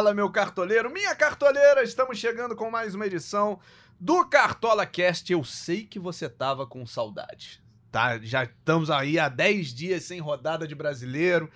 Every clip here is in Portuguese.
Fala, meu cartoleiro, minha cartoleira, estamos chegando com mais uma edição do Cartola Cast. Eu sei que você tava com saudade, tá? Já estamos aí há 10 dias sem rodada de brasileiro,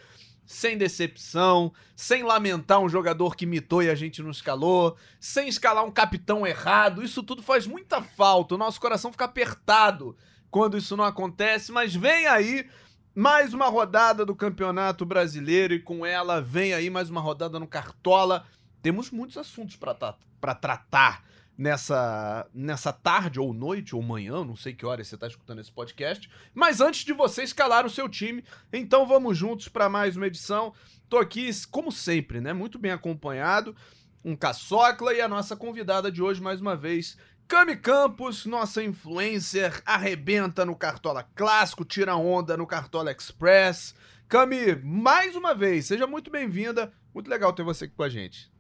sem decepção, sem lamentar um jogador que mitou e a gente não escalou, sem escalar um capitão errado. Isso tudo faz muita falta. O nosso coração fica apertado quando isso não acontece, mas vem aí mais uma rodada do Campeonato Brasileiro e com ela vem aí mais uma rodada no Cartola. Temos muitos assuntos para tratar nessa, nessa tarde ou noite ou manhã, não sei que hora você está escutando esse podcast. Mas antes de você escalar o seu time, então vamos juntos para mais uma edição. Tô aqui, como sempre, né? Muito bem acompanhado. Um caçocla e a nossa convidada de hoje, mais uma vez, Cami Campos, nossa influencer, arrebenta no Cartola Clássico, tira onda no Cartola Express. Cami, mais uma vez, seja muito bem-vinda. Muito legal ter você aqui com a gente.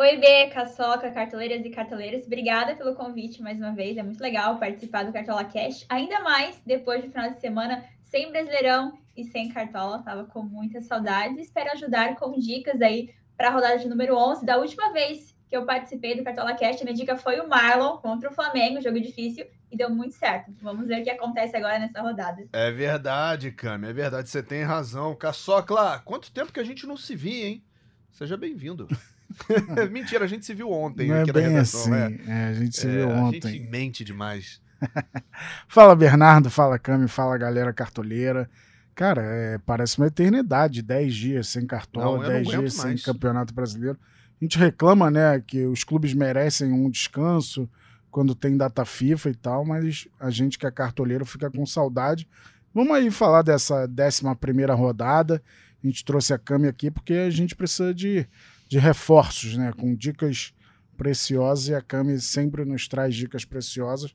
Oi, B, Caçoca, cartoleiras e cartoleiros. Obrigada pelo convite mais uma vez. É muito legal participar do Cartola Cash, ainda mais depois do final de semana sem Brasileirão e sem Cartola. Tava com muita saudade. Espero ajudar com dicas aí para a rodada de número 11 da última vez que eu participei do Cartola Cast. Minha dica foi o Marlon contra o Flamengo, jogo difícil, e deu muito certo. Vamos ver o que acontece agora nessa rodada. É verdade, Cami, é verdade, você tem razão. Caçocla, quanto tempo que a gente não se via, hein? Seja bem-vindo. Mentira, a gente se viu ontem não aqui é bem redação, assim. É. é. a gente se é, viu ontem. A gente mente demais. fala, Bernardo, fala, Cami, fala, galera cartoleira. Cara, é, parece uma eternidade, 10 dias sem cartola, 10 dias sem campeonato brasileiro. A gente reclama, né, que os clubes merecem um descanso quando tem data FIFA e tal, mas a gente que é cartoleiro fica com saudade. Vamos aí falar dessa 11 primeira rodada. A gente trouxe a Cami aqui porque a gente precisa de, de reforços, né, com dicas preciosas e a Cami sempre nos traz dicas preciosas.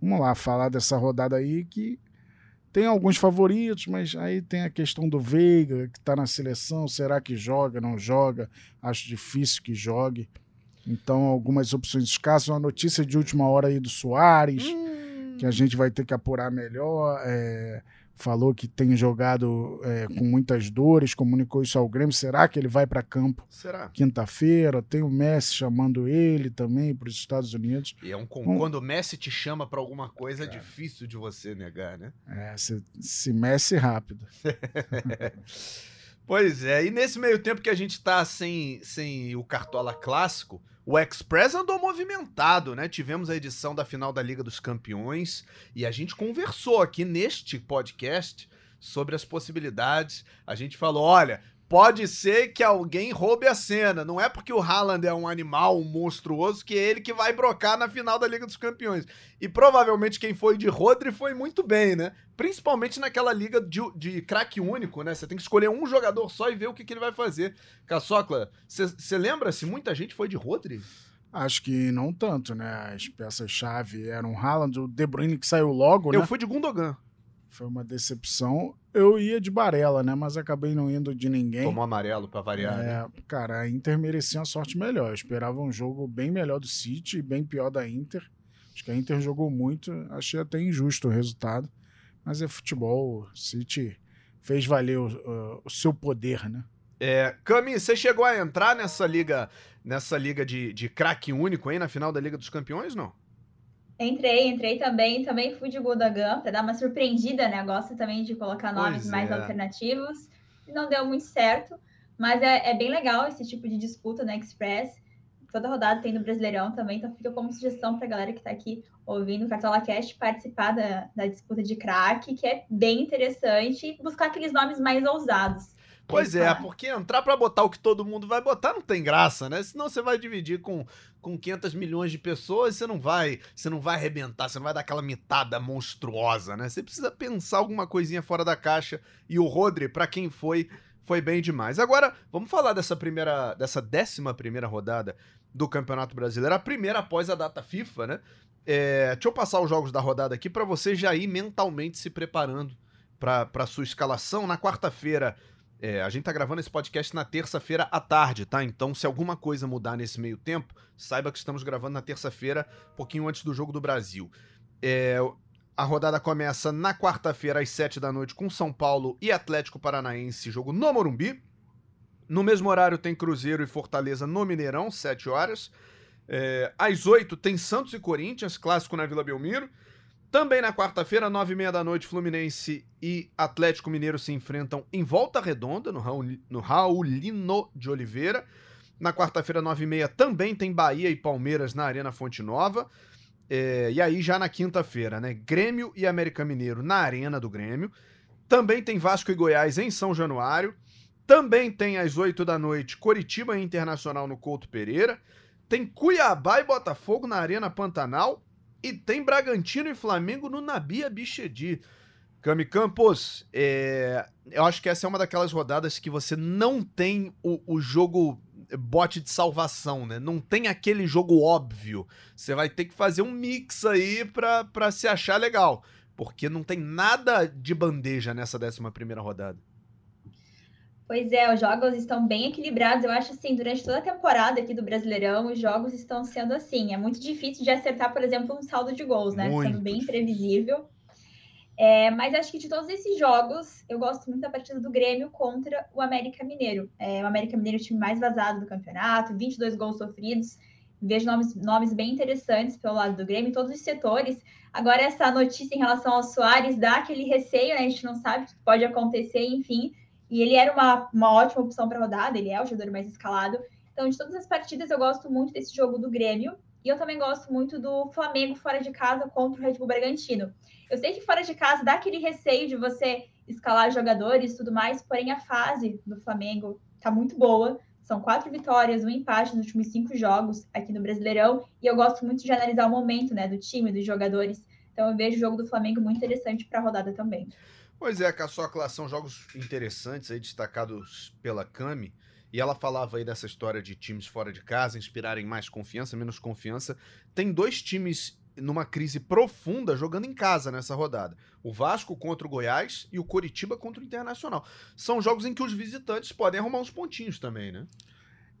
Vamos lá falar dessa rodada aí que tem alguns favoritos, mas aí tem a questão do Veiga, que está na seleção. Será que joga, não joga? Acho difícil que jogue. Então, algumas opções escassas. Uma notícia de última hora aí do Soares, hum. que a gente vai ter que apurar melhor. É, falou que tem jogado é, com muitas dores, comunicou isso ao Grêmio. Será que ele vai para campo quinta-feira? Tem o Messi chamando ele também para os Estados Unidos. E é um, quando o Messi te chama para alguma coisa, é cara, é difícil de você negar, né? É, se, se Messi rápido. pois é, e nesse meio tempo que a gente está sem, sem o Cartola clássico, o Express andou movimentado, né? Tivemos a edição da final da Liga dos Campeões e a gente conversou aqui neste podcast sobre as possibilidades. A gente falou: olha, pode ser que alguém roube a cena. Não é porque o Haaland é um animal, um monstruoso, que é ele que vai brocar na final da Liga dos Campeões. E provavelmente quem foi de Rodri foi muito bem, né? Principalmente naquela liga de, de craque único, né? Você tem que escolher um jogador só e ver o que, que ele vai fazer. Caçocla, você lembra se muita gente foi de Rodri? Acho que não tanto, né? As peças-chave eram Haaland, o De Bruyne que saiu logo, Eu né? Eu fui de Gundogan. Foi uma decepção. Eu ia de Barella, né? Mas acabei não indo de ninguém. Tomou amarelo para variar, é, né? Cara, a Inter merecia uma sorte melhor. Eu esperava um jogo bem melhor do City e bem pior da Inter. Acho que a Inter jogou muito. Achei até injusto o resultado. Mas é futebol. O City fez valer o, o, o seu poder, né? É, Cami, você chegou a entrar nessa liga, nessa liga de, de craque único aí na final da Liga dos Campeões, não? Entrei, entrei também. Também fui de Godagan para dar uma surpreendida, né? Gosto também de colocar nomes pois mais é. alternativos. Não deu muito certo, mas é, é, bem legal esse tipo de disputa na Express. Toda rodada tem no Brasileirão também, então fica como sugestão para a galera que está aqui ouvindo o Cartola Cast participar da, da disputa de craque, que é bem interessante, buscar aqueles nomes mais ousados. Pois é, porque entrar para botar o que todo mundo vai botar não tem graça, né? Senão você vai dividir com, com 500 milhões de pessoas, você não vai, você não vai arrebentar, você não vai dar aquela mitada monstruosa, né? Você precisa pensar alguma coisinha fora da caixa e o Rodri, para quem foi, foi bem demais. Agora, vamos falar dessa primeira, dessa décima primeira rodada do Campeonato Brasileiro, a primeira após a data FIFA, né? É, deixa eu passar os jogos da rodada aqui para você já ir mentalmente se preparando para sua escalação. Na quarta-feira, é, a gente tá gravando esse podcast na terça-feira à tarde, tá? Então, se alguma coisa mudar nesse meio tempo, saiba que estamos gravando na terça-feira, pouquinho antes do Jogo do Brasil. É, a rodada começa na quarta-feira, às sete da noite, com São Paulo e Atlético Paranaense, jogo no Morumbi. No mesmo horário tem Cruzeiro e Fortaleza no Mineirão, 7 horas. É, às 8 tem Santos e Corinthians, clássico na Vila Belmiro. Também na quarta-feira, nove e meia da noite, Fluminense e Atlético Mineiro se enfrentam em Volta Redonda, no, Raul, no Raulino de Oliveira. Na quarta-feira, nove e meia, também tem Bahia e Palmeiras na Arena Fonte Nova. É, e aí, já na quinta-feira, né? Grêmio e América Mineiro na Arena do Grêmio. Também tem Vasco e Goiás em São Januário. Também tem às oito da noite Coritiba Internacional no Couto Pereira. Tem Cuiabá e Botafogo na Arena Pantanal. E tem Bragantino e Flamengo no Nabia Bichedi. Cami Campos, é... eu acho que essa é uma daquelas rodadas que você não tem o, o jogo bote de salvação, né? Não tem aquele jogo óbvio. Você vai ter que fazer um mix aí pra, se achar legal. Porque não tem nada de bandeja nessa 11 primeira rodada. Pois é, os jogos estão bem equilibrados. Eu acho assim, durante toda a temporada aqui do Brasileirão, os jogos estão sendo assim. É muito difícil de acertar, por exemplo, um saldo de gols, né? Muito. Sendo bem imprevisível. É, mas acho que de todos esses jogos, eu gosto muito da partida do Grêmio contra o América Mineiro. É, o América Mineiro é o time mais vazado do campeonato, 22 gols sofridos. Vejo nomes, nomes bem interessantes pelo lado do Grêmio, em todos os setores. Agora, essa notícia em relação ao Soares dá aquele receio, né? A gente não sabe o que pode acontecer, enfim. E ele era uma, uma ótima opção para rodada, ele é o jogador mais escalado. Então, de todas as partidas, eu gosto muito desse jogo do Grêmio. E eu também gosto muito do Flamengo fora de casa contra o Red Bull Bragantino. Eu sei que fora de casa dá aquele receio de você escalar jogadores e tudo mais, porém a fase do Flamengo tá muito boa. São quatro vitórias, um empate nos últimos cinco jogos aqui no Brasileirão. E eu gosto muito de analisar o momento né, do time, dos jogadores. Então eu vejo o jogo do Flamengo muito interessante para a rodada também. Pois é, Caçocla, são jogos interessantes aí, destacados pela Cami. E ela falava aí dessa história de times fora de casa inspirarem mais confiança, menos confiança. Tem dois times numa crise profunda jogando em casa nessa rodada. O Vasco contra o Goiás e o Coritiba contra o Internacional. São jogos em que os visitantes podem arrumar uns pontinhos também, né?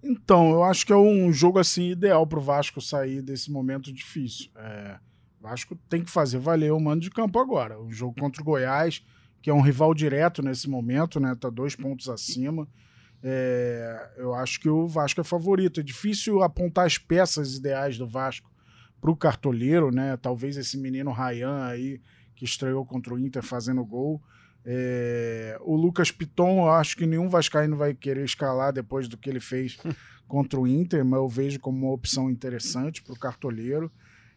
Então, eu acho que é um jogo assim ideal para o Vasco sair desse momento difícil. É, Vasco tem que fazer valer o mando de campo agora. O jogo contra o Goiás que é um rival direto nesse momento, né? Tá dois pontos acima. É, eu acho que o Vasco é favorito. É difícil apontar as peças ideais do Vasco para o cartoleiro, né? Talvez esse menino Rayan aí que estreou contra o Inter fazendo gol. É, o Lucas Piton, eu acho que nenhum vascaíno vai querer escalar depois do que ele fez contra o Inter, mas eu vejo como uma opção interessante para o cartoleiro.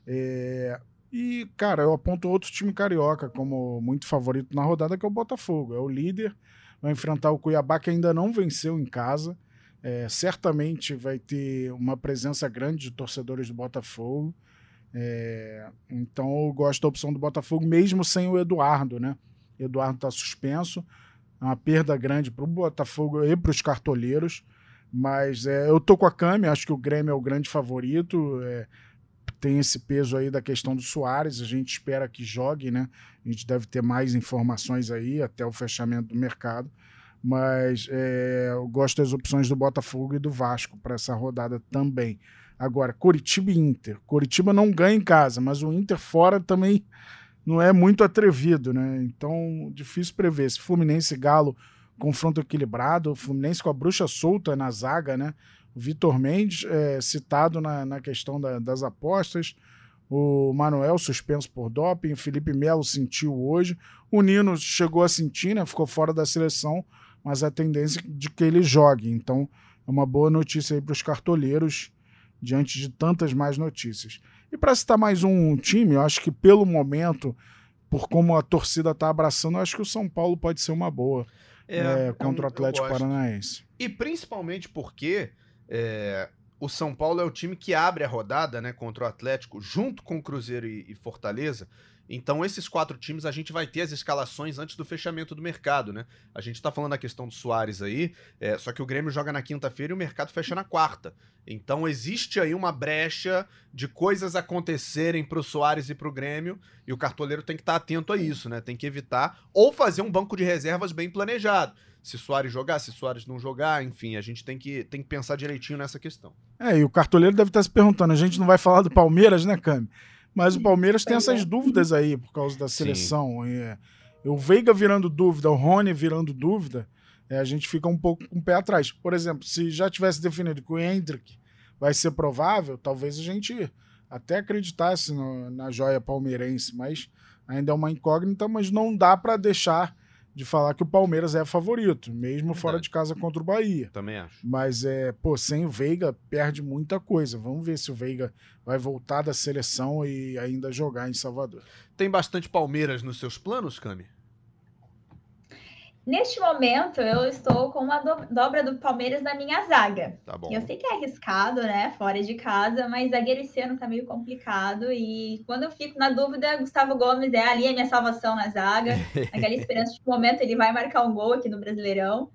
É, e, cara, eu aponto outro time carioca como muito favorito na rodada, que é o Botafogo. É o líder, vai enfrentar o Cuiabá, que ainda não venceu em casa. É, certamente vai ter uma presença grande de torcedores do Botafogo. É, então eu gosto da opção do Botafogo, mesmo sem o Eduardo, né? Eduardo está suspenso. É uma perda grande para o Botafogo e para os cartoleiros. Mas é, eu tô com a Cami, acho que o Grêmio é o grande favorito. É, tem esse peso aí da questão do Soares, a gente espera que jogue, né? A gente deve ter mais informações aí até o fechamento do mercado. Mas é, eu gosto das opções do Botafogo e do Vasco para essa rodada também. Agora, Coritiba e Inter. Coritiba não ganha em casa, mas o Inter fora também não é muito atrevido, né? Então, difícil prever. Se Fluminense e Galo confronto equilibrado, o Fluminense com a bruxa solta na zaga, né? Vitor Mendes, é, citado na, na questão da, das apostas. O Manuel suspenso por doping, o Felipe Melo sentiu hoje. O Nino chegou a sentir, né? Ficou fora da seleção, mas a tendência de que ele jogue. Então, é uma boa notícia aí para os cartoleiros, diante de tantas mais notícias. E para citar mais um time, eu acho que pelo momento, por como a torcida está abraçando, eu acho que o São Paulo pode ser uma boa é, é, contra o Atlético Paranaense. E principalmente porque é, o São Paulo é o time que abre a rodada né, contra o Atlético, junto com o Cruzeiro e, e, Fortaleza. Então, esses quatro times a gente vai ter as escalações antes do fechamento do mercado, né? A gente tá falando da questão do Soares aí, é, só que o Grêmio joga na quinta-feira e o mercado fecha na quarta. Então, existe aí uma brecha de coisas acontecerem pro Soares e pro Grêmio, e o cartoleiro tem que estar tá atento a isso, né? Tem que evitar, ou fazer um banco de reservas bem planejado se Soares jogar, se Soares não jogar, enfim, a gente tem que, tem que pensar direitinho nessa questão. É, e o cartoleiro deve estar se perguntando, a gente não vai falar do Palmeiras, né, Cami? Mas o Palmeiras tem essas dúvidas aí por causa da seleção. É, o Veiga virando dúvida, o Rony virando dúvida. é, a gente fica um pouco com o pé atrás. Por exemplo, se já tivesse definido que o Hendrick vai ser provável, talvez a gente até acreditasse no, na joia palmeirense, mas ainda é uma incógnita, mas não dá para deixar de falar que o Palmeiras é favorito, mesmo Verdade. fora de casa contra o Bahia. Também acho. Mas é, pô, sem o Veiga perde muita coisa. Vamos ver se o Veiga vai voltar da seleção e ainda jogar em Salvador. Tem bastante Palmeiras nos seus planos, Cami? Neste momento, eu estou com uma do dobra do Palmeiras na minha zaga. Tá bom. Eu sei que é arriscado, né? Fora de casa, mas zagueiro esse ano tá meio complicado. E quando eu fico na dúvida, Gustavo Gomes é ali a minha salvação na zaga. Aquela esperança de momento ele vai marcar um gol aqui no Brasileirão.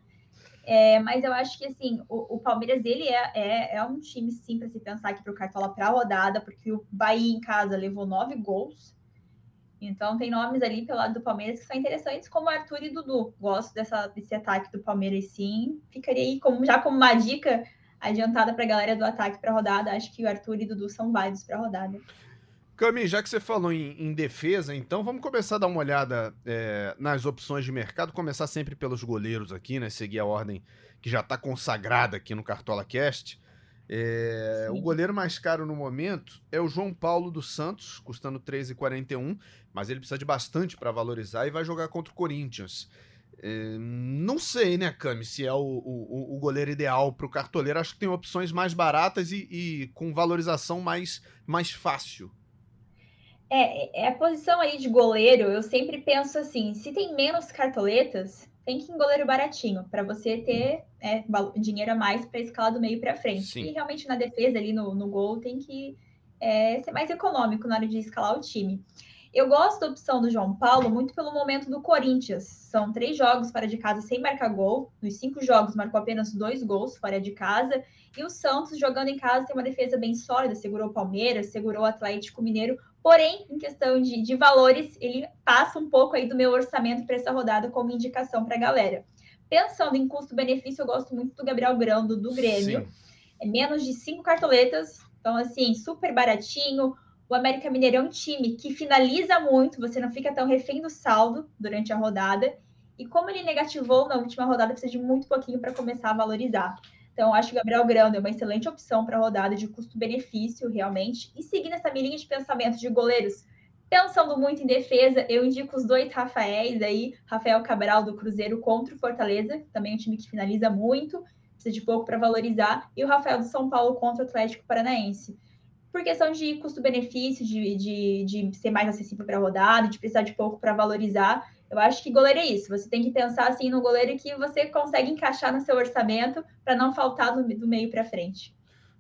É, mas eu acho que assim, o, o Palmeiras ele é, é, é, um time sim para se pensar aqui para o Cartola para a rodada, porque o Bahia em casa levou nove gols. Então, tem nomes ali pelo lado do Palmeiras que são interessantes, como Arthur e Dudu. Gosto dessa, desse ataque do Palmeiras, sim. Ficaria aí como, já como uma dica adiantada para a galera do ataque para rodada. Acho que o Arthur e Dudu são válidos para rodada. Cami, já que você falou em, em, defesa, então vamos começar a dar uma olhada é, nas opções de mercado. Começar sempre pelos goleiros aqui, né? Seguir a ordem que já está consagrada aqui no Cartola Cast. É, o goleiro mais caro no momento é o João Paulo dos Santos, custando 13,41, mas ele precisa de bastante para valorizar e vai jogar contra o Corinthians. É, não sei, né, Cami, se é o, o, o goleiro ideal para o cartoleiro. Acho que tem opções mais baratas e, e, com valorização mais, mais fácil. É, é a posição aí de goleiro, eu sempre penso assim: se tem menos cartoletas, tem que ir em goleiro baratinho, para você ter é, dinheiro a mais para escalar do meio para frente. Sim. E realmente na defesa, ali no, no gol, tem que é, ser mais econômico na hora de escalar o time. Eu gosto da opção do João Paulo muito pelo momento do Corinthians. São três jogos fora de casa sem marcar gol. Nos cinco jogos marcou apenas dois gols fora de casa. E o Santos, jogando em casa, tem uma defesa bem sólida. Segurou o Palmeiras, segurou o Atlético Mineiro. Porém, em questão de, de valores, ele passa um pouco aí do meu orçamento para essa rodada como indicação para a galera. Pensando em custo-benefício, eu gosto muito do Gabriel Grando, do Grêmio. Sim. É menos de cinco cartoletas, então, assim, super baratinho. O América Mineiro é um time que finaliza muito, você não fica tão refém do saldo durante a rodada. E como ele negativou na última rodada, precisa de muito pouquinho para começar a valorizar. Então, acho que o Gabriel Grando é uma excelente opção para a rodada de custo-benefício, realmente. E seguindo essa minha linha de pensamento de goleiros, pensando muito em defesa, eu indico os dois Rafaéis aí, Rafael Cabral do Cruzeiro contra o Fortaleza, também é um time que finaliza muito, precisa de pouco para valorizar, e o Rafael do São Paulo contra o Atlético Paranaense. Por questão de custo-benefício, de, de, de ser mais acessível para a rodada, de precisar de pouco para valorizar, eu acho que goleiro é isso. Você tem que pensar assim no goleiro que você consegue encaixar no seu orçamento para não faltar do, do meio para frente.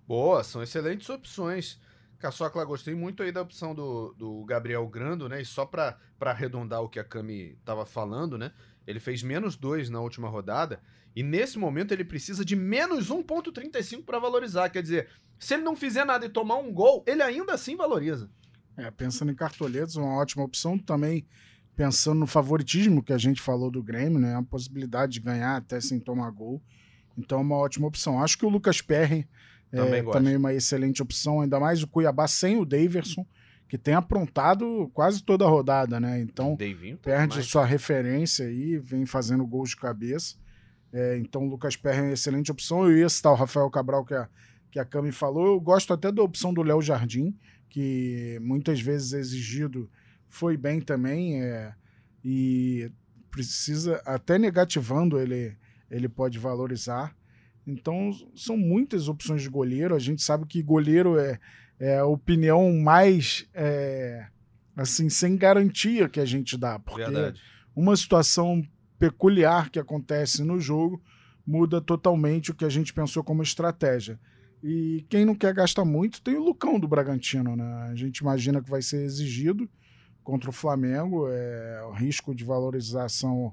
Boa, são excelentes opções. Caçocla, gostei muito aí da opção do, do Gabriel Grando, né? E só para arredondar o que a Cami estava falando, né? Ele fez menos 2 na última rodada. E nesse momento ele precisa de menos 1,35 para valorizar. Quer dizer, se ele não fizer nada e tomar um gol, ele ainda assim valoriza. É, pensando em cartoletas, uma ótima opção. Também pensando no favoritismo que a gente falou do Grêmio, né? A possibilidade de ganhar até sem tomar gol. Então é uma ótima opção. Acho que o Lucas Perry também, é também uma excelente opção, ainda mais o Cuiabá sem o Daverson, que tem aprontado quase toda a rodada, né? Então perde mais. sua referência aí, vem fazendo gols de cabeça. É, então o Lucas Perry é uma excelente opção. Eu ia citar o Rafael Cabral, que a, que a Cami falou. Eu gosto até da opção do Léo Jardim, que muitas vezes é exigido foi bem também é, e precisa até negativando ele ele pode valorizar. Então são muitas opções de goleiro. A gente sabe que goleiro é, é a opinião mais é, assim sem garantia que a gente dá, porque Verdade. uma situação peculiar que acontece no jogo muda totalmente o que a gente pensou como estratégia. E quem não quer gastar muito tem o Lucão do Bragantino, né? A gente imagina que vai ser exigido contra o Flamengo, é, o risco de valorização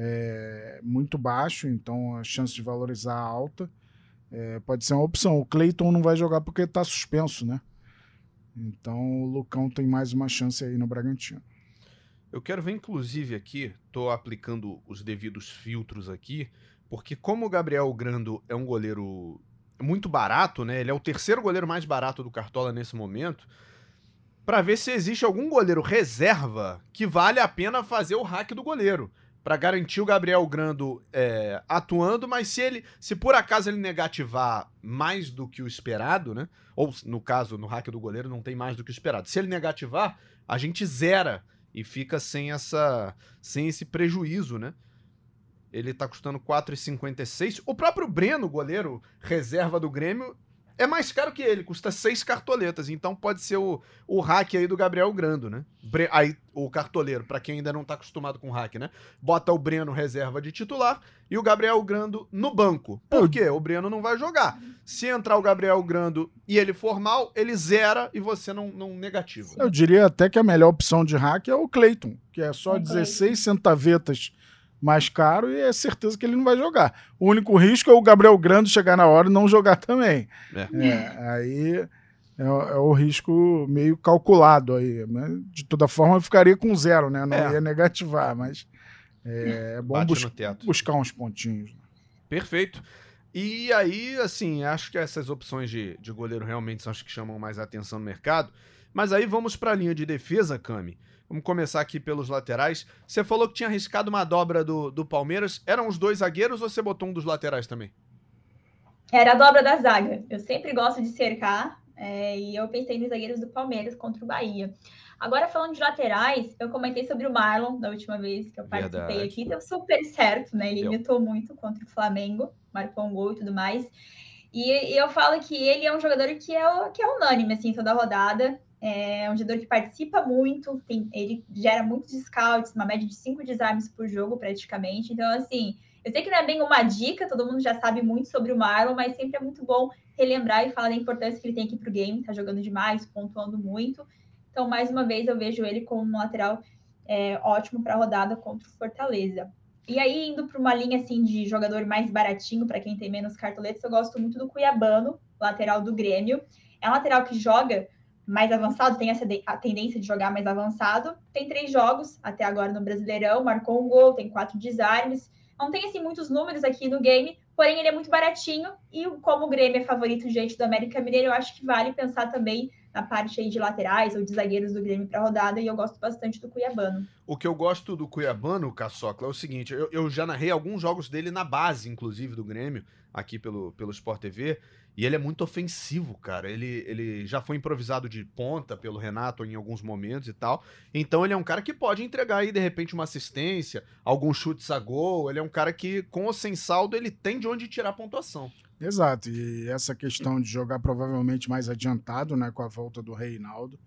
é muito baixo, então a chance de valorizar alta é, pode ser uma opção. O Cleiton não vai jogar porque está suspenso, né? Então o Lucão tem mais uma chance aí no Bragantino. Eu quero ver, inclusive, aqui, estou aplicando os devidos filtros aqui, porque como o Gabriel Grando é um goleiro muito barato, né? Ele é o terceiro goleiro mais barato do Cartola nesse momento para ver se existe algum goleiro reserva que vale a pena fazer o hack do goleiro. Para garantir o Gabriel Grando é, atuando, mas se ele, se por acaso ele negativar mais do que o esperado, né? Ou no caso, no hack do goleiro não tem mais do que o esperado. Se ele negativar, a gente zera e fica sem essa sem esse prejuízo, né? Ele tá custando 4,56. O próprio Breno, goleiro reserva do Grêmio, é mais caro que ele, custa seis cartoletas. Então pode ser o, o hack aí do Gabriel Grando, né? Bre aí, o cartoleiro, para quem ainda não tá acostumado com hack, né? Bota o Breno reserva de titular e o Gabriel Grando no banco. Por quê? O Breno não vai jogar. Se entrar o Gabriel Grando e ele for mal, ele zera e você não, não negativa. Eu diria até que a melhor opção de hack é o Clayton, que é só 16 centavetas mais caro e é certeza que ele não vai jogar. O único risco é o Gabriel Grande chegar na hora e não jogar também. É. É, aí é, é, o risco meio calculado aí. Mas, de toda forma, eu ficaria com zero, né? Não é. ia negativar, mas é, é bom bus buscar uns pontinhos. Perfeito. E aí, assim, acho que essas opções de, de goleiro realmente são as que chamam mais atenção no mercado. Mas aí vamos para a linha de defesa, Cami. Vamos começar aqui pelos laterais. Você falou que tinha arriscado uma dobra do, do Palmeiras. Eram os dois zagueiros ou você botou um dos laterais também? Era a dobra da zaga. Eu sempre gosto de cercar é, e eu pensei nos zagueiros do Palmeiras contra o Bahia. Agora, falando de laterais, eu comentei sobre o Marlon da última vez que eu participei Verdade. aqui. Deu super certo, né? Ele imitou muito contra o Flamengo, marcou um gol e tudo mais. E, e, eu falo que ele é um jogador que é, que é unânime, assim, toda a rodada. É um jogador que participa muito, tem, ele gera muitos scouts, uma média de cinco desarmes por jogo, praticamente. Então, assim, eu sei que não é bem uma dica, todo mundo já sabe muito sobre o Marlon, mas sempre é muito bom relembrar e falar da importância que ele tem aqui para o game, tá jogando demais, pontuando muito. Então, mais uma vez, eu vejo ele como um lateral é, ótimo para a rodada contra o Fortaleza. E aí, indo para uma linha assim de jogador mais baratinho, para quem tem menos cartoletas, eu gosto muito do Cuiabano, lateral do Grêmio. É um lateral que joga mais avançado, tem essa a tendência de jogar mais avançado. Tem três jogos até agora no Brasileirão, marcou um gol, tem quatro desarmes. Não tem assim muitos números aqui no game, porém ele é muito baratinho e como o Grêmio é favorito diante do América Mineiro, eu acho que vale pensar também na parte aí de laterais ou de zagueiros do Grêmio para rodada e eu gosto bastante do Cuiabano. O que eu gosto do Cuiabano, Caçocla, é o seguinte, eu, eu já narrei alguns jogos dele na base, inclusive, do Grêmio, aqui pelo, pelo Sport TV, e ele é muito ofensivo, cara. Ele, ele já foi improvisado de ponta pelo Renato em alguns momentos e tal. Então ele é um cara que pode entregar aí, de repente, uma assistência, alguns chutes a gol. Ele é um cara que, com ou sem saldo, ele tem de onde tirar pontuação. Exato. E essa questão de jogar provavelmente mais adiantado, né, com a volta do Reinaldo,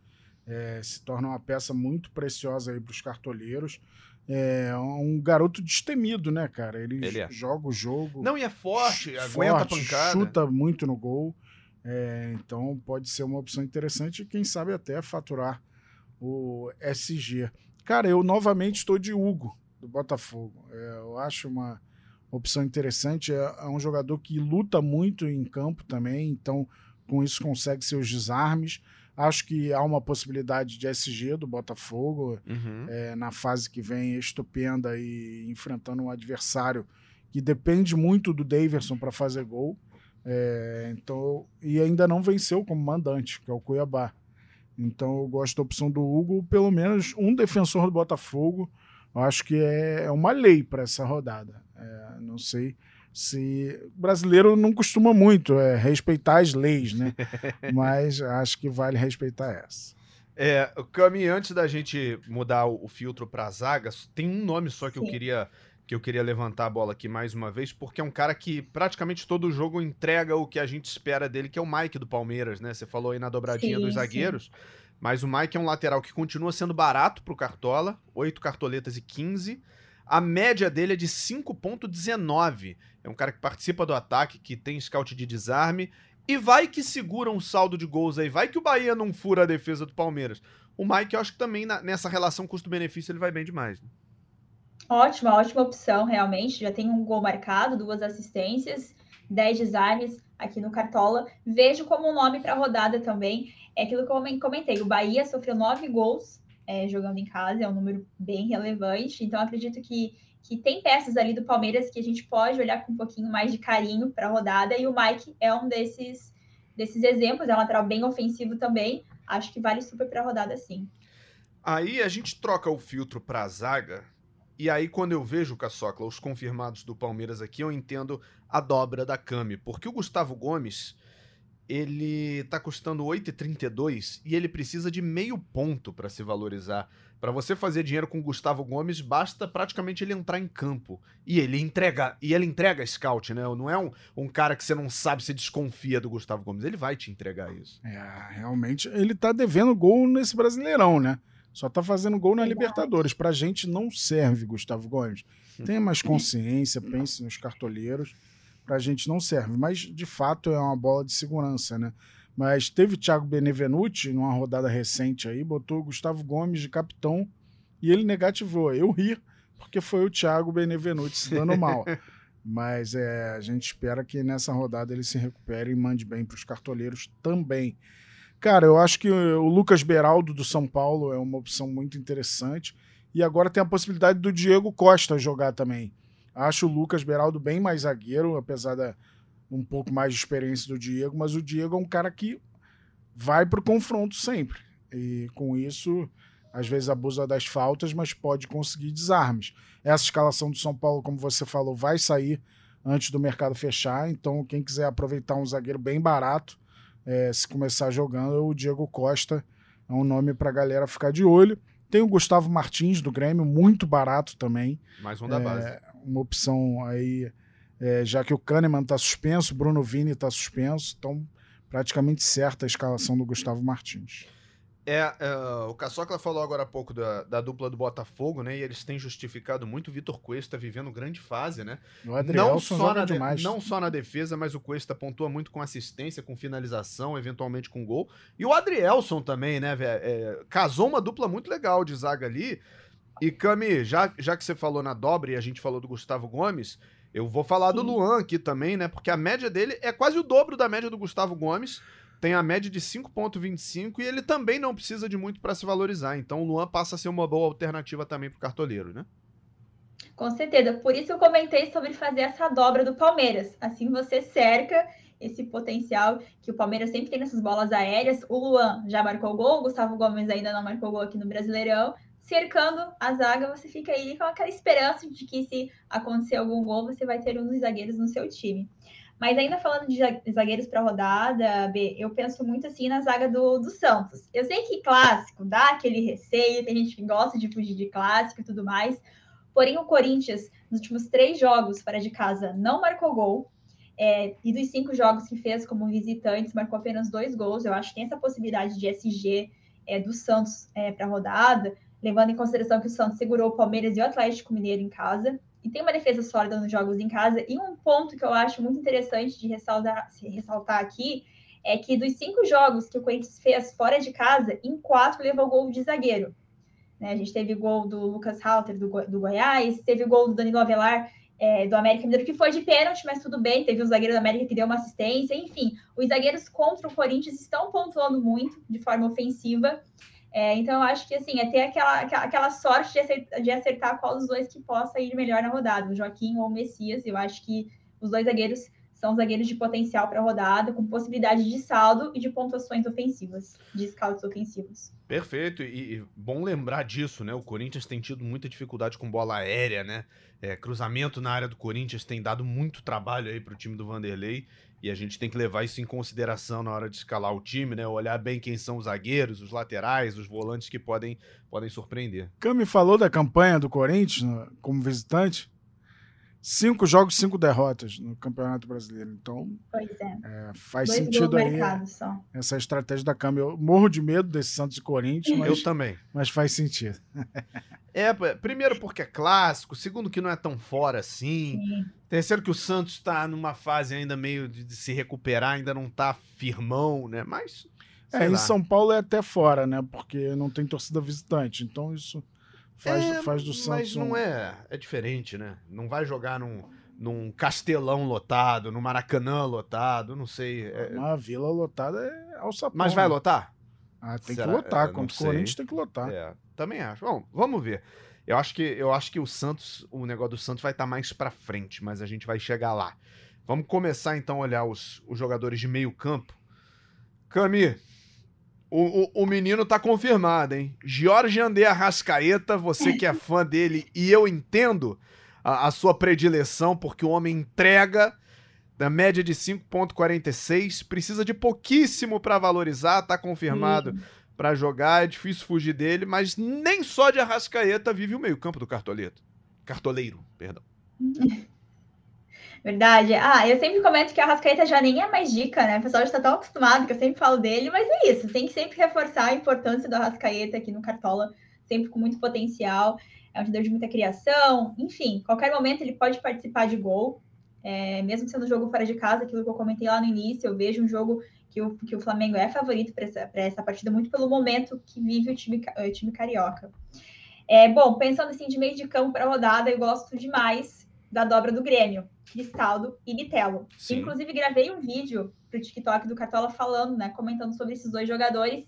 é, se torna uma peça muito preciosa aí para os cartoleiros é um garoto destemido, né, cara? Ele, Ele é. joga o jogo. Não, e é forte, forte aguenta a pancada. Chuta muito no gol. É, então pode ser uma opção interessante e quem sabe até faturar o SG. Cara, eu novamente estou de Hugo, do Botafogo. É, eu acho uma opção interessante. É, é, um jogador que luta muito em campo também, então com isso consegue seus desarmes. Acho que há uma possibilidade de SG do Botafogo uhum. é, na fase que vem estupenda e enfrentando um adversário que depende muito do Daverson para fazer gol. É, então, e ainda não venceu como mandante, que é o Cuiabá. Então eu gosto da opção do Hugo, pelo menos um defensor do Botafogo. Eu acho que é, é uma lei para essa rodada. É, não sei se brasileiro não costuma muito é, respeitar as leis, né? Mas acho que vale respeitar essa. É, Cami, antes da gente mudar o, o filtro para zagas, tem um nome só que Sim. eu queria que eu queria levantar a bola aqui mais uma vez, porque é um cara que praticamente todo jogo entrega o que a gente espera dele, que é o Mike do Palmeiras, né? Você falou aí na dobradinha sim, dos zagueiros, sim. mas o Mike é um lateral que continua sendo barato pro Cartola, 8 cartoletas e 15. A média dele é de 5.19. É um cara que participa do ataque, que tem scout de desarme. E vai que segura um saldo de gols aí. Vai que o Bahia não fura a defesa do Palmeiras. O Mike, eu acho que também na, nessa relação custo-benefício ele vai bem demais. Né? Ótima, ótima opção, realmente. Já tem um gol marcado, duas assistências, 10 desarmes aqui no Cartola. Vejo como um nome para a rodada também. É aquilo que eu comentei. O Bahia sofreu nove gols é, jogando em casa, é um número bem relevante. Então, acredito que que tem peças ali do Palmeiras que a gente pode olhar com um pouquinho mais de carinho para a rodada, e o Mike é um desses, desses exemplos, é um lateral bem ofensivo também. Acho que vale super para a rodada, sim. Aí a gente troca o filtro para a zaga E aí, quando eu vejo, Caçocla, os confirmados do Palmeiras aqui, eu entendo a dobra da Cami. Porque o Gustavo Gomes, ele tá custando 8,32 e ele precisa de meio ponto para se valorizar. Para você fazer dinheiro com o Gustavo Gomes, basta praticamente ele entrar em campo. E ele entrega, e ele entrega scout, né? Não é um, um cara que você não sabe, se desconfia do Gustavo Gomes. Ele vai te entregar isso. É, realmente, ele tá devendo gol nesse Brasileirão, né? Só tá fazendo gol na Libertadores. Pra gente não serve, Gustavo Gomes. Tenha mais consciência, pense nos cartoleiros. Pra gente não serve. Mas, de fato, é uma bola de segurança, né? Mas teve Thiago Benevenuti numa rodada recente aí, botou o Gustavo Gomes de capitão e ele negativou. Eu ri, porque foi o Thiago Benevenuti se dando mal. Mas é, a gente espera que nessa rodada ele se recupere e mande bem para os cartoleiros também. Cara, eu acho que o Lucas Beraldo do São Paulo é uma opção muito interessante. E agora tem a possibilidade do Diego Costa jogar também. Acho o Lucas Beraldo bem mais zagueiro, apesar da, um pouco mais de experiência do Diego, mas o Diego é um cara que vai para o confronto sempre. E com isso, às vezes abusa das faltas, mas pode conseguir desarmes. Essa escalação do São Paulo, como você falou, vai sair antes do mercado fechar. Então, quem quiser aproveitar um zagueiro bem barato, é, se começar jogando, o Diego Costa é um nome para a galera ficar de olho. Tem o Gustavo Martins do Grêmio, muito barato também. Mais um da é, base. Uma opção aí é, já que o Kahneman está suspenso, Bruno Vini está suspenso, então praticamente certa a escalação do Gustavo Martins. É, é, o Caçocla falou agora há pouco da, da, dupla do Botafogo, né? E eles têm justificado muito o Vitor Cuesta vivendo grande fase, né? Não só, na demais. não só na defesa, mas o Cuesta pontua muito com assistência, com finalização, eventualmente com gol. E o Adrielson também, né? É, casou uma dupla muito legal de zaga ali. E Cami, já, já que você falou na dobra e a gente falou do Gustavo Gomes, eu vou falar do Luan aqui também, né? Porque a média dele é quase o dobro da média do Gustavo Gomes. Tem a média de 5,25 e ele também não precisa de muito para se valorizar. Então o Luan passa a ser uma boa alternativa também para o cartoleiro, né? Com certeza. Por isso eu comentei sobre fazer essa dobra do Palmeiras. Assim você cerca esse potencial que o Palmeiras sempre tem nessas bolas aéreas. O Luan já marcou gol, o Gustavo Gomes ainda não marcou gol aqui no Brasileirão cercando a zaga, você fica aí com aquela esperança de que se acontecer algum gol, você vai ter um dos zagueiros no seu time. Mas ainda falando de zagueiros para rodada, B, eu penso muito assim na zaga do, do Santos. Eu sei que clássico dá aquele receio, tem gente que gosta de fugir de clássico e tudo mais. Porém, o Corinthians, nos últimos três jogos fora de casa, não marcou gol. É, e dos cinco jogos que fez como visitante, marcou apenas dois gols. Eu acho que tem essa possibilidade de SG é, do Santos é, para rodada levando em consideração que o Santos segurou o Palmeiras e o Atlético Mineiro em casa, e tem uma defesa sólida nos jogos em casa. E um ponto que eu acho muito interessante de ressaltar, ressaltar aqui é que dos cinco jogos que o Corinthians fez fora de casa, em quatro levou gol de zagueiro. Né? A gente teve gol do Lucas Halter do, do Goiás, teve gol do Danilo Avelar é, do América Mineiro, que foi de pênalti, mas tudo bem. Teve o zagueiro do América que deu uma assistência. Enfim, os zagueiros contra o Corinthians estão pontuando muito de forma ofensiva. É, então, eu acho que assim, é ter aquela, aquela sorte de acertar, de acertar qual dos dois que possa ir melhor na rodada, o Joaquim ou o Messias. Eu acho que os dois zagueiros são zagueiros de potencial para a rodada, com possibilidade de saldo e de pontuações ofensivas, de scouts ofensivos. Perfeito, e, e bom lembrar disso, né? O Corinthians tem tido muita dificuldade com bola aérea, né? É, cruzamento na área do Corinthians tem dado muito trabalho aí para o time do Vanderlei. E a gente tem que levar isso em consideração na hora de escalar o time, né? Olhar bem quem são os zagueiros, os laterais, os volantes que podem, podem surpreender. Cami falou da campanha do Corinthians como visitante. Cinco jogos, cinco derrotas no Campeonato Brasileiro. Então, pois é. é faz Dois sentido aí essa estratégia da Cami. Eu morro de medo desse Santos e Corinthians, mas, eu também. Mas faz sentido. É, primeiro porque é clássico, segundo que não é tão fora assim. Sim. Terceiro que o Santos está numa fase ainda meio de, se recuperar, ainda não está firmão, né? Mas. É, em São Paulo é até fora, né? Porque não tem torcida visitante. Então isso faz, é, faz do Santos. Mas não um... é. É diferente, né? Não vai jogar num, num castelão lotado, no Maracanã lotado, não sei. É... Uma vila lotada é alçapão. Mas vai lotar? Ah, tem Será? que lotar. Contra o Corinthians tem que lotar. É, também acho. Bom, vamos ver. Eu acho que, eu acho que o Santos, o negócio do Santos vai estar tá mais para frente, mas a gente vai chegar lá. Vamos começar então a olhar os, os jogadores de meio campo. Cami, O, o, o, menino tá confirmado, hein? Jorge André Arrascaeta, você que é fã dele, e eu entendo a, a sua predileção, porque o homem entrega da média de 5.46, precisa de pouquíssimo para valorizar, tá confirmado para jogar, é difícil fugir dele, mas nem só de Arrascaeta vive o meio-campo do cartoleto. Cartoleiro, perdão. Verdade. Ah, eu sempre comento que a Rascaeta já nem é mais dica, né? O pessoal já está tão acostumado que eu sempre falo dele, mas é isso. Tem que sempre reforçar a importância do Arrascaeta aqui no Cartola, sempre com muito potencial. É um jogador de muita criação. Enfim, qualquer momento ele pode participar de gol. É, mesmo sendo jogo fora de casa, aquilo que eu comentei lá no início, eu vejo um jogo que o, que o Flamengo é favorito para essa, essa partida, muito pelo momento que vive o time, o time carioca. É, bom, pensando assim de meio de campo para rodada, eu gosto demais da dobra do Grêmio, Cristaldo e Bitelo. Inclusive, gravei um vídeo para o TikTok do Cartola falando, né, comentando sobre esses dois jogadores.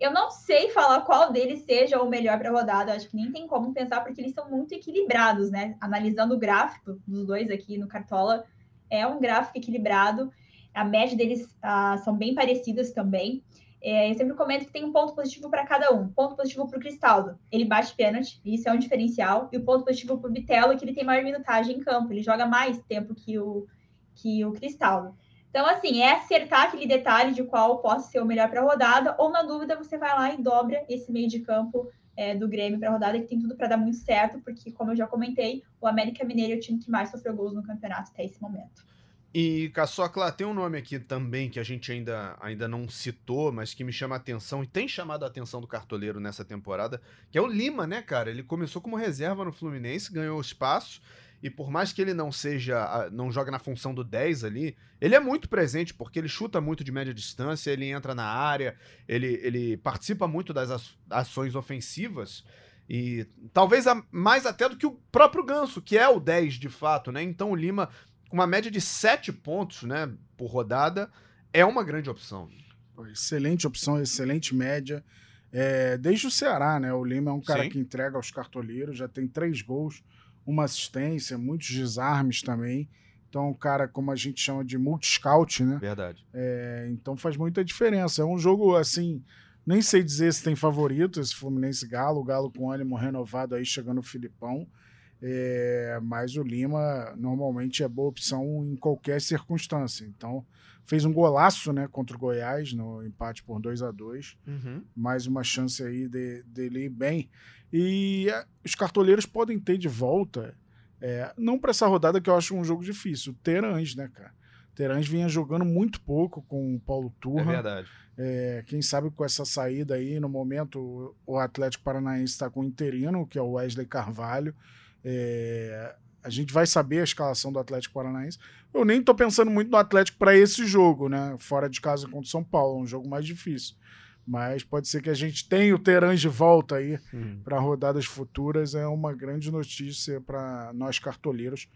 Eu não sei falar qual deles seja o melhor para rodada, acho que nem tem como pensar, porque eles são muito equilibrados, né? Analisando o gráfico dos dois aqui no Cartola, é um gráfico equilibrado. A média deles ah, são bem parecidas também. É, eu sempre comento que tem um ponto positivo para cada um. Ponto positivo para o Cristaldo, ele bate pênalti, isso é um diferencial. E o ponto positivo para o Bitelo que ele tem maior minutagem em campo, ele joga mais tempo que o, que o Cristaldo. Então, assim, é acertar aquele detalhe de qual possa ser o melhor para a rodada, ou na dúvida, você vai lá e dobra esse meio de campo é, do Grêmio para a rodada, que tem tudo para dar muito certo, porque, como eu já comentei, o América Mineiro é o time que mais sofreu gols no campeonato até esse momento. E, Caçocla, tem um nome aqui também que a gente ainda, ainda não citou, mas que me chama a atenção e tem chamado a atenção do cartoleiro nessa temporada, que é o Lima, né, cara? Ele começou como reserva no Fluminense, ganhou espaço, e por mais que ele não seja, não joga na função do 10 ali, ele é muito presente, porque ele chuta muito de média distância, ele entra na área, ele, ele participa muito das ações ofensivas, e talvez mais até do que o próprio Ganso, que é o 10 de fato, né? Então o Lima uma média de 7 pontos né, por rodada, é uma grande opção. Excelente opção, excelente média. É, desde o Ceará, né? O Lima é um cara Sim. que entrega aos cartoleiros, já tem três gols, uma assistência, muitos desarmes também. Então, um cara, como a gente chama de multi-scout, né? Verdade. É, então faz muita diferença. É um jogo, assim, nem sei dizer se tem favorito, esse Fluminense Galo, o Galo com ânimo renovado aí, chegando o Filipão. É, mas o Lima normalmente é boa opção em qualquer circunstância. Então, fez um golaço né, contra o Goiás no empate por 2 a 2 uhum. Mais uma chance aí de, dele ir bem. E é, os cartoleiros podem ter de volta, é, não para essa rodada que eu acho um jogo difícil, o Terãs, né, cara? Terãs vinha jogando muito pouco com o Paulo Turra. É verdade. É, quem sabe com essa saída aí, no momento, o Atlético Paranaense está com o interino, que é o Wesley Carvalho. É, a gente vai saber a escalação do Atlético Paranaense. Eu nem estou pensando muito no Atlético para esse jogo, né? Fora de casa contra o São Paulo, um jogo mais difícil. Mas pode ser que a gente tenha o Teran de volta aí para rodadas futuras. É uma grande notícia para nós cartoleiros.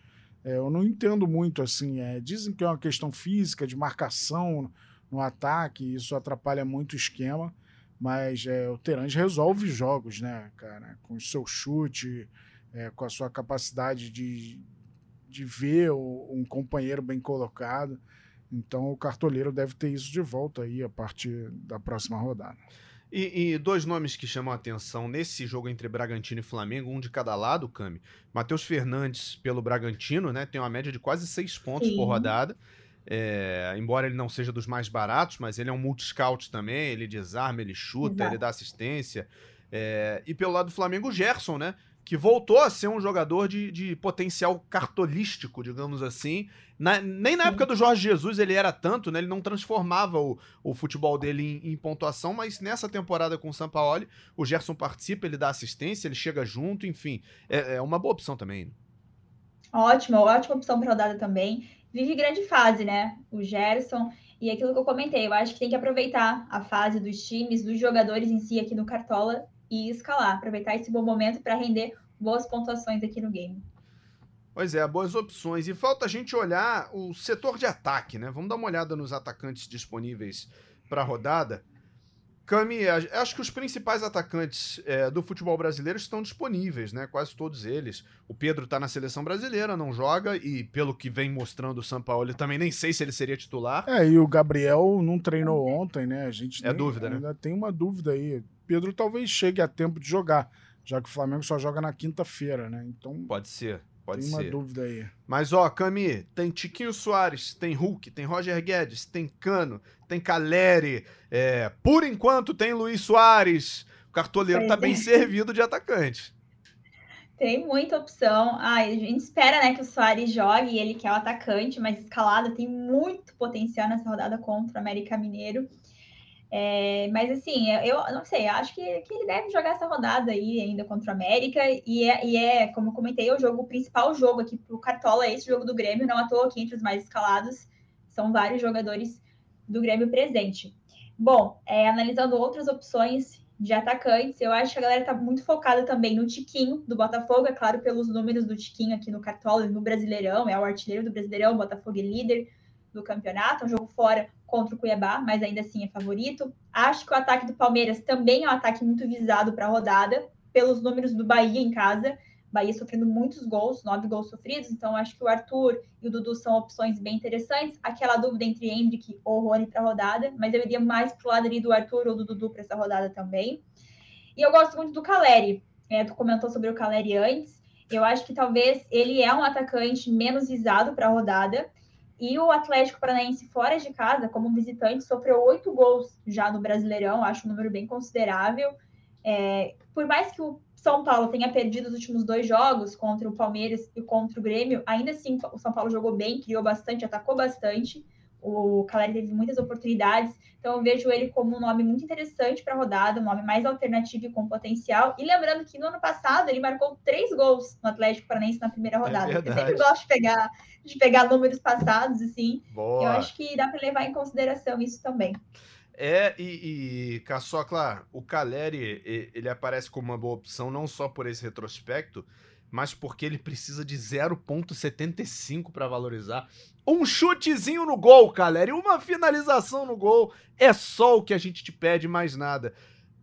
É, eu não entendo muito assim. É, dizem que é uma questão física, de marcação no ataque, isso atrapalha muito o esquema. Mas é, o Teran resolve jogos, né, cara? Com o seu chute, é, com a sua capacidade de, de ver um companheiro bem colocado. Então o cartoleiro deve ter isso de volta aí a partir da próxima rodada. E, e, dois nomes que chamam a atenção nesse jogo entre Bragantino e Flamengo, um de cada lado, Cami. Matheus Fernandes pelo Bragantino, né? Tem uma média de quase seis pontos Sim. por rodada. É, embora ele não seja dos mais baratos, mas ele é um multi-scout também, ele desarma, ele chuta, Exato. ele dá assistência. É, e pelo lado do Flamengo, o Gerson, né? Que voltou a ser um jogador de, de potencial cartolístico, digamos assim. Na, nem na época do Jorge Jesus ele era tanto, né? Ele não transformava o, o futebol dele em, em, pontuação, mas nessa temporada com o Sampaoli, o Gerson participa, ele dá assistência, ele chega junto, enfim. É, é uma boa opção também. Né? Ótima, ótima opção para rodada também. Vive grande fase, né? O Gerson. E aquilo que eu comentei, eu acho que tem que aproveitar a fase dos times, dos jogadores em si aqui no Cartola e escalar, aproveitar esse bom momento para render boas pontuações aqui no game. Pois é, boas opções. E falta a gente olhar o setor de ataque, né? Vamos dar uma olhada nos atacantes disponíveis para a rodada. Cami, acho que os principais atacantes é, do futebol brasileiro estão disponíveis, né? Quase todos eles. O Pedro tá na seleção brasileira, não joga, e pelo que vem mostrando o São Paulo, também nem sei se ele seria titular. É, e o Gabriel não treinou ontem, né? A gente é nem, dúvida, né? ainda tem uma dúvida aí. Pedro talvez chegue a tempo de jogar, já que o Flamengo só joga na quinta-feira, né? Então. Pode ser. Pode tem ser. uma dúvida aí. Mas, ó, Cami, tem Tiquinho Soares, tem Hulk, tem Roger Guedes, tem Cano, tem Caleri. É, por enquanto, tem Luiz Soares. O cartoleiro tá bem servido de atacante. Tem muita opção. Ah, a gente espera né, que o Soares jogue, ele que é o atacante, mas escalado tem muito potencial nessa rodada contra o América Mineiro. É, mas assim, eu não sei, acho que, que ele deve jogar essa rodada aí ainda contra o América, e é, e é como eu comentei, o jogo, o principal jogo aqui pro Cartola é esse jogo do Grêmio, não à toa aqui entre os mais escalados, são vários jogadores do Grêmio presente. Bom, é, analisando outras opções de atacantes, eu acho que a galera tá muito focada também no Tiquinho do Botafogo, é claro, pelos números do Tiquinho aqui no Cartola no Brasileirão, é o artilheiro do Brasileirão, o Botafogo é líder do campeonato, um jogo fora contra o Cuiabá, mas ainda assim é favorito. Acho que o ataque do Palmeiras também é um ataque muito visado para a rodada, pelos números do Bahia em casa. Bahia sofrendo muitos gols, nove gols sofridos, então acho que o Arthur e o Dudu são opções bem interessantes. Aquela dúvida entre Hendrick ou Rony para a rodada, mas eu iria mais para o lado ali do Arthur ou do Dudu para essa rodada também. E eu gosto muito do Caleri. É, tu comentou sobre o Caleri antes. Eu acho que talvez ele é um atacante menos visado para a rodada. E o Atlético Paranaense fora de casa, como visitante, sofreu oito gols já no Brasileirão, acho um número bem considerável. É, por mais que o São Paulo tenha perdido os últimos dois jogos contra o Palmeiras e contra o Grêmio, ainda assim o São Paulo jogou bem, criou bastante, atacou bastante. O Caleri teve muitas oportunidades, então eu vejo ele como um nome muito interessante para a rodada, um nome mais alternativo e com potencial. E lembrando que no ano passado ele marcou três gols no Atlético Paranaense na primeira é rodada. É eu sempre gosto de pegar, de pegar números passados, assim. Boa. Eu acho que dá para levar em consideração isso também. É, e, e Caçocla, o Caleri, ele aparece como uma boa opção não só por esse retrospecto, mas porque ele precisa de 0,75 para valorizar. Um chutezinho no gol, Caleri, uma finalização no gol. É só o que a gente te pede, mais nada.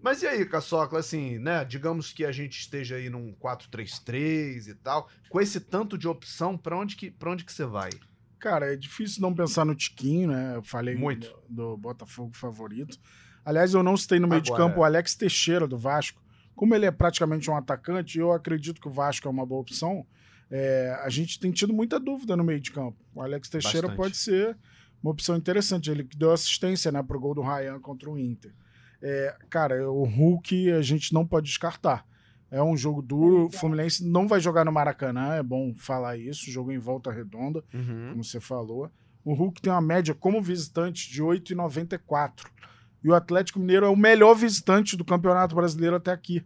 Mas e aí, Caçocla, assim, né? Digamos que a gente esteja aí num 4-3-3 e tal. Com esse tanto de opção, para onde, que, pra onde que você vai? Cara, é difícil não pensar no Tiquinho, né? Eu falei Muito. Do, do Botafogo favorito. Aliás, eu não citei no meio Agora, de campo o Alex Teixeira, do Vasco. Como ele é praticamente um atacante, eu acredito que o Vasco é uma boa opção. É, a gente tem tido muita dúvida no meio de campo. O Alex Teixeira Bastante. pode ser uma opção interessante. Ele deu assistência né, para o gol do Ryan contra o Inter. É, cara, o Hulk a gente não pode descartar. É um jogo duro. O Fluminense não vai jogar no Maracanã, é bom falar isso. Jogo em volta redonda, uhum. como você falou. O Hulk tem uma média como visitante de 8,94. E o Atlético Mineiro é o melhor visitante do Campeonato Brasileiro até aqui.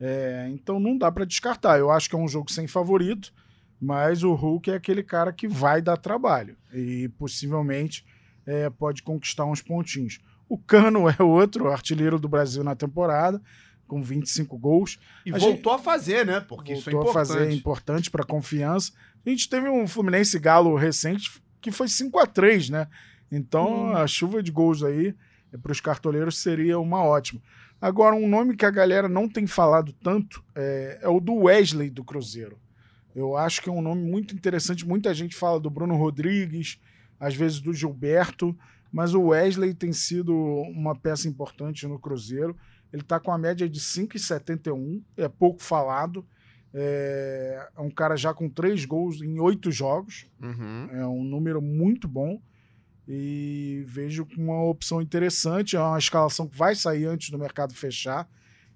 É, então não dá para descartar. Eu acho que é um jogo sem favorito, mas o Hulk é aquele cara que vai dar trabalho e possivelmente é, pode conquistar uns pontinhos. O Cano é outro artilheiro do Brasil na temporada, com 25 gols. E a voltou gente... a fazer, né? Porque voltou isso é importante. a fazer, é importante para confiança. A gente teve um Fluminense Galo recente que foi 5 a 3 né? Então hum. a chuva de gols aí para os cartoleiros seria uma ótima. Agora, um nome que a galera não tem falado tanto é, é, o do Wesley do Cruzeiro. Eu acho que é um nome muito interessante. Muita gente fala do Bruno Rodrigues, às vezes do Gilberto, mas o Wesley tem sido uma peça importante no Cruzeiro. Ele está com a média de 5,71, é pouco falado. É, é um cara já com três gols em oito jogos. Uhum. É um número muito bom e vejo uma opção interessante. É uma escalação que vai sair antes do mercado fechar.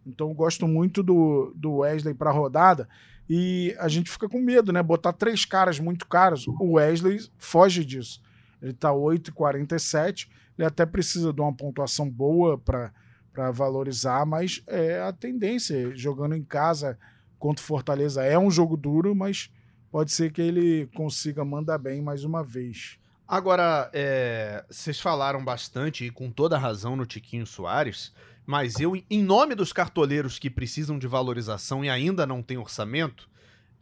Então, gosto muito do, do Wesley para a rodada. E a gente fica com medo, né? Botar três caras muito caros. O Wesley foge disso. Ele está 8,47. Ele até precisa de uma pontuação boa para valorizar, mas é a tendência. Jogando em casa contra o Fortaleza é um jogo duro, mas pode ser que ele consiga mandar bem mais uma vez. Agora, é, vocês falaram bastante e com toda razão no Tiquinho Soares, mas eu, em nome dos cartoleiros que precisam de valorização e ainda não têm orçamento,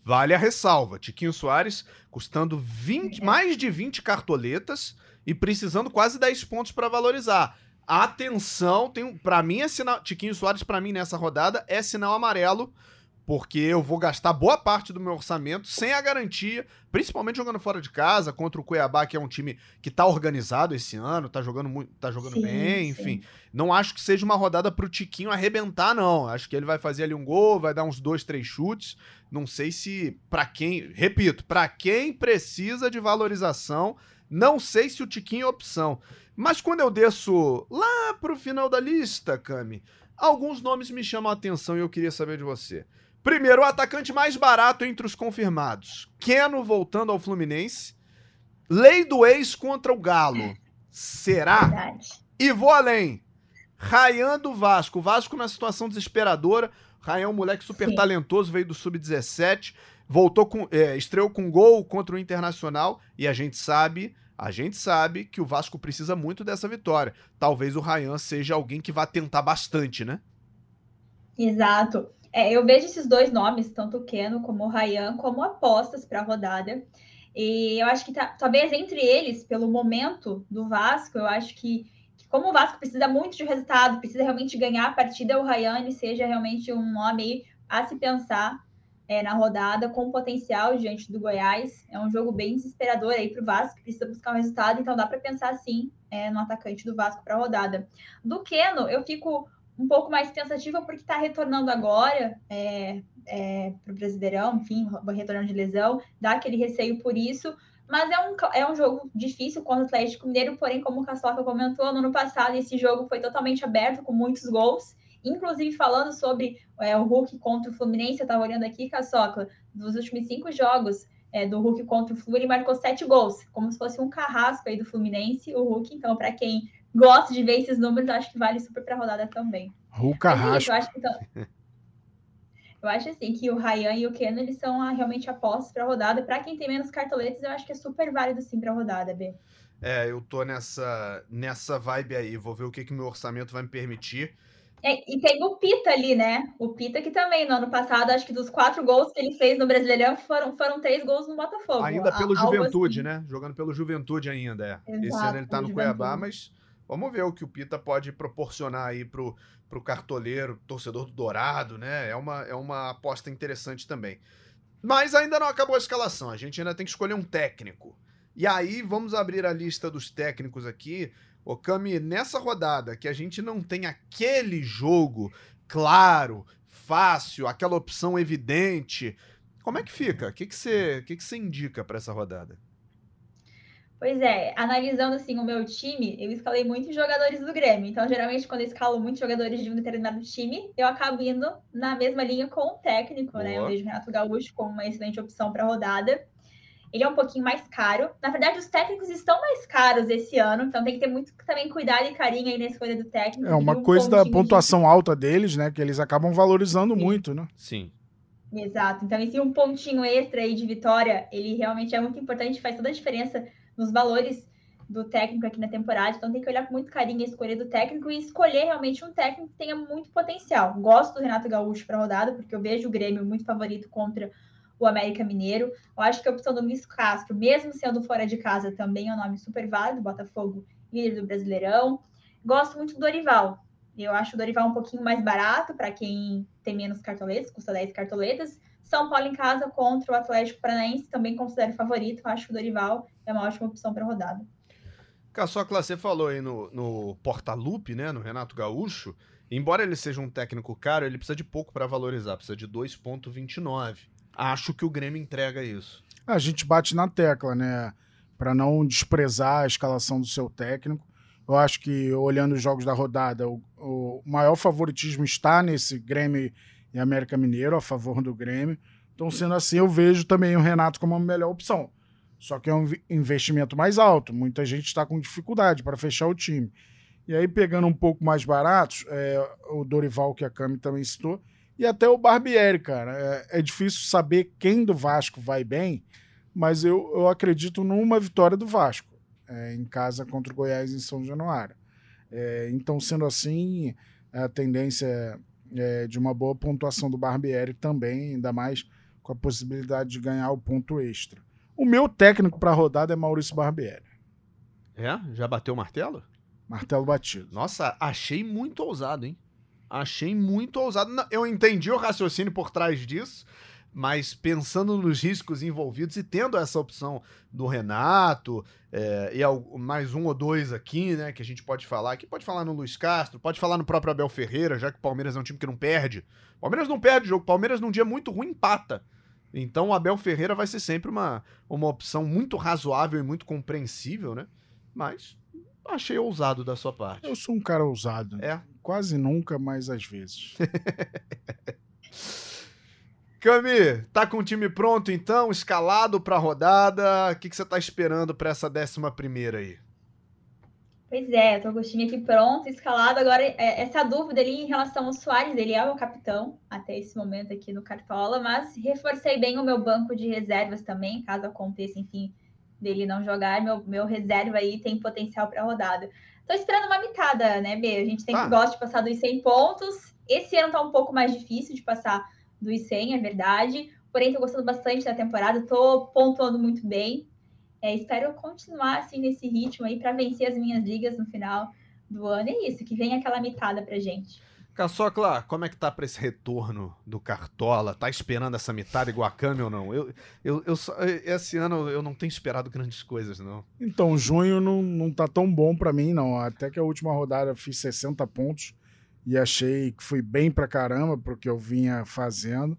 vale a ressalva. Tiquinho Soares custando 20, mais de 20 cartoletas e precisando quase 10 pontos para valorizar. Atenção, tem para mim é sinal, Tiquinho Soares para mim nessa rodada é sinal amarelo porque eu vou gastar boa parte do meu orçamento sem a garantia, principalmente jogando fora de casa, contra o Cuiabá, que é um time que tá organizado esse ano, tá jogando muito, tá jogando sim, bem, enfim. Sim. Não acho que seja uma rodada pro Tiquinho arrebentar, não. Acho que ele vai fazer ali um gol, vai dar uns dois, três chutes. Não sei se para quem, repito, para quem precisa de valorização, não sei se o Tiquinho é opção. Mas quando eu desço lá pro final da lista, Cami, alguns nomes me chamam a atenção e eu queria saber de você. Primeiro, o atacante mais barato entre os confirmados. Keno voltando ao Fluminense. Lei do ex contra o Galo. Será? Verdade. E vou além. Rayan do Vasco. O Vasco na situação desesperadora. Rayan é um moleque super Sim. talentoso, veio do Sub-17. Voltou com. É, estreou com gol contra o Internacional. E a gente sabe. A gente sabe que o Vasco precisa muito dessa vitória. Talvez o Rayan seja alguém que vá tentar bastante, né? Exato. É, eu vejo esses dois nomes, tanto o Keno como o Ryan, como apostas para a rodada. E eu acho que tá, talvez entre eles, pelo momento do Vasco, eu acho que, que, como o Vasco precisa muito de resultado, precisa realmente ganhar a partida, o Ryan seja realmente um nome a se pensar é, na rodada, com potencial diante do Goiás. É um jogo bem desesperador aí para o Vasco, precisa buscar um resultado, então dá para pensar sim é, no atacante do Vasco para a rodada. Do Keno, eu fico um pouco mais pensativa porque está retornando agora é, é, para o Brasileirão, enfim, retornando de lesão, dá aquele receio por isso. Mas é um, é um jogo difícil contra o Atlético Mineiro, porém, como o Caçoca comentou, no ano passado esse jogo foi totalmente aberto, com muitos gols. Inclusive, falando sobre é, o Hulk contra o Fluminense, eu estava olhando aqui, Caçoca, dos últimos cinco jogos é, do Hulk contra o Flu, ele marcou sete gols, como se fosse um carrasco aí do Fluminense, o Hulk. Então, para quem gosto de ver esses números, acho que vale super para a rodada também. Ruka Mas, eu acho que então, eu acho assim que o Ryan e o Ken eles são ah, realmente apostos para a rodada. Para quem tem menos cartoletas, eu acho que é super válido sim para a rodada, B. É, eu tô nessa nessa vibe aí. Vou ver o que que meu orçamento vai me permitir. É, e tem o Pita ali, né? O Pita que também, no ano passado, acho que dos quatro gols que ele fez no Brasileirão, foram, foram três gols no Botafogo. Ainda pelo Juventude, assim. né? Jogando pelo Juventude ainda, é. Exato, Esse ano ele tá no Juventude. Cuiabá, mas Vamos ver o que o Pita pode proporcionar aí pro, pro cartoleiro, torcedor do Dourado, né? É uma, é uma aposta interessante também. Mas ainda não acabou a escalação, a gente ainda tem que escolher um técnico. E aí, vamos abrir a lista dos técnicos aqui. Ô, Cami, nessa rodada que a gente não tem aquele jogo claro, fácil, aquela opção evidente, como é que fica? O que, que, você, que, que você indica para essa rodada? Pois é, analisando assim o meu time, eu escalei muitos jogadores do Grêmio. Então, geralmente, quando eu escalo muitos jogadores de um determinado time, eu acabo indo na mesma linha com o técnico, Boa. né? Eu vejo o Renato Gaúcho como uma excelente opção para a rodada. Ele é um pouquinho mais caro. Na verdade, os técnicos estão mais caros esse ano, então tem que ter muito também cuidado e carinho aí na escolha do técnico. É uma um coisa da pontuação de... alta deles, né? Que eles acabam valorizando Sim. muito, né? Sim. Exato. Então, esse um pontinho extra aí de vitória, ele realmente é muito importante, faz toda a diferença nos valores do técnico aqui na temporada, então tem que olhar com muito carinho a escolha do técnico e escolher realmente um técnico que tenha muito potencial. Gosto do Renato Gaúcho para rodada, porque eu vejo o Grêmio muito favorito contra o América Mineiro. Eu acho que a opção do Luiz Castro, mesmo sendo fora de casa, também é um nome super válido, Botafogo, líder do Brasileirão. Gosto muito do Dorival. Eu acho o Dorival um pouquinho mais barato para quem tem menos cartoletas, custa 10 cartoletas. São Paulo em casa contra o Atlético Paranaense, também considero favorito. Acho que o Dorival é uma ótima opção para a rodada. Caçocla, você falou aí no, no Portalupe, né, no Renato Gaúcho. Embora ele seja um técnico caro, ele precisa de pouco para valorizar, precisa de 2,29. Acho que o Grêmio entrega isso. A gente bate na tecla, né? Para não desprezar a escalação do seu técnico. Eu acho que, olhando os jogos da rodada, o, o maior favoritismo está nesse Grêmio e América Mineiro, a favor do Grêmio. Então, sendo assim, eu vejo também o Renato como a melhor opção. Só que é um investimento mais alto. Muita gente está com dificuldade para fechar o time. E aí, pegando um pouco mais baratos, é, o Dorival, que a Cami também citou, e até o Barbieri, cara. É, é, difícil saber quem do Vasco vai bem, mas eu, eu acredito numa vitória do Vasco, é, em casa contra o Goiás em São Januário. É, então, sendo assim, a tendência é, de uma boa pontuação do Barbieri também, ainda mais com a possibilidade de ganhar o ponto extra. O meu técnico para a rodada é Maurício Barbieri. É? Já bateu o martelo? Martelo batido. Nossa, achei muito ousado, hein? Achei muito ousado. Eu entendi o raciocínio por trás disso, mas pensando nos riscos envolvidos e tendo essa opção do Renato é, e mais um ou dois aqui, né, que a gente pode falar, aqui pode falar no Luiz Castro, pode falar no próprio Abel Ferreira, já que o Palmeiras é um time que não perde. O Palmeiras não perde jogo, o Palmeiras num dia muito ruim empata. Então o Abel Ferreira vai ser sempre uma, uma opção muito razoável e muito compreensível, né? Mas achei ousado da sua parte. Eu sou um cara ousado. É. Quase nunca, mas às vezes. Cami, tá com o time pronto então, escalado pra rodada? O que, que você tá esperando pra essa décima primeira aí? Pois é, tô com o time aqui pronto, escalado. Agora, é, essa dúvida ali em relação ao Soares, ele é o capitão até esse momento aqui no Cartola, mas reforcei bem o meu banco de reservas também, caso aconteça, enfim, dele não jogar. Meu, meu reserva aí tem potencial para rodada. Tô esperando uma mitada, né, B? A gente sempre ah. gosta de passar dos 100 pontos. Esse ano tá um pouco mais difícil de passar dos 100, é verdade. Porém, tô gostando bastante da temporada, tô pontuando muito bem. É, espero continuar assim nesse ritmo aí para vencer as minhas ligas no final do ano. É isso, que venha aquela mitada pra gente. Caçocla, como é que tá para esse retorno do Cartola? Tá esperando essa mitada igual a Cami ou não? Eu, eu, eu, esse ano eu não tenho esperado grandes coisas, não. Então, junho não, não tá tão bom para mim, não. Até que a última rodada eu fiz 60 pontos e achei que fui bem pra caramba porque eu vinha fazendo.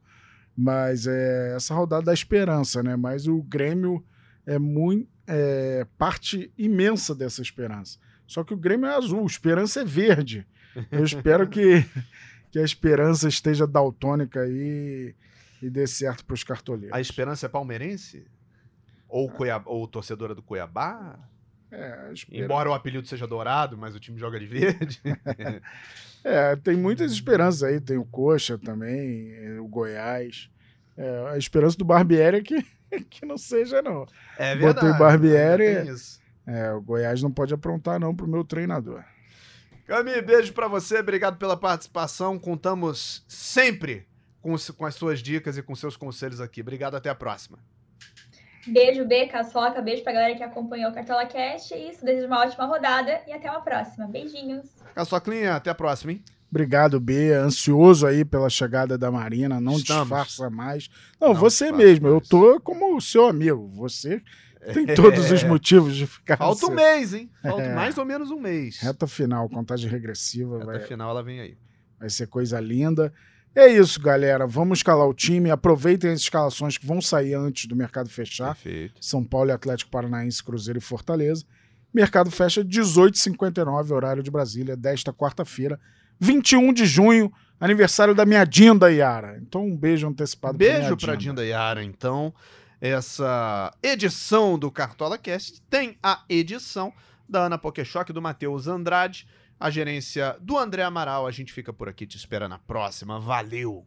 Mas é essa rodada da esperança, né? Mas o Grêmio é muito é, parte imensa dessa esperança. Só que o Grêmio é azul, esperança é verde. Eu espero que, que a esperança esteja daltônica aí e dê certo para os cartoleiros. A esperança é palmeirense? Ou, Cuiabá, ou torcedora do Cuiabá? É, Embora o apelido seja dourado, mas o time joga de verde. é, tem muitas esperanças aí. Tem o Coxa também, o Goiás. É, a esperança do Barbieri é que, que não seja, não. É verdade. Botei Barbieri. É, o Goiás não pode aprontar, não, pro meu treinador. Cami, beijo para você, obrigado pela participação. Contamos sempre com, com as suas dicas e com seus conselhos aqui. Obrigado, até a próxima. Beijo, B, Caçoca, beijo pra galera que acompanhou o Cartola Cast. É isso, desejo uma ótima rodada e até uma próxima. Beijinhos. Caçoclinha, até a próxima, hein? Obrigado, B. Ansioso aí pela chegada da Marina. Não Estamos. disfarça mais. Não, não você mesmo. Mais. Eu tô como o seu amigo. Você tem todos os motivos de ficar. Falta um mês, hein? Falta é. mais ou menos um mês. Reta final, contagem regressiva. Reta vai... final ela vem aí. Vai ser coisa linda. É isso, galera. Vamos escalar o time. Aproveitem as escalações que vão sair antes do mercado fechar. Perfeito. São Paulo e Atlético Paranaense, Cruzeiro e Fortaleza. Mercado fecha 18h59, horário de Brasília, desta quarta-feira, 21 de junho, aniversário da minha Dinda Yara. Então, um beijo antecipado Beijo pra, pra Dinda Yara, então essa edição do Cartola Cast tem a edição da Ana Pokeshock, do Matheus Andrade, a gerência do André Amaral. A gente fica por aqui, te espera na próxima. Valeu!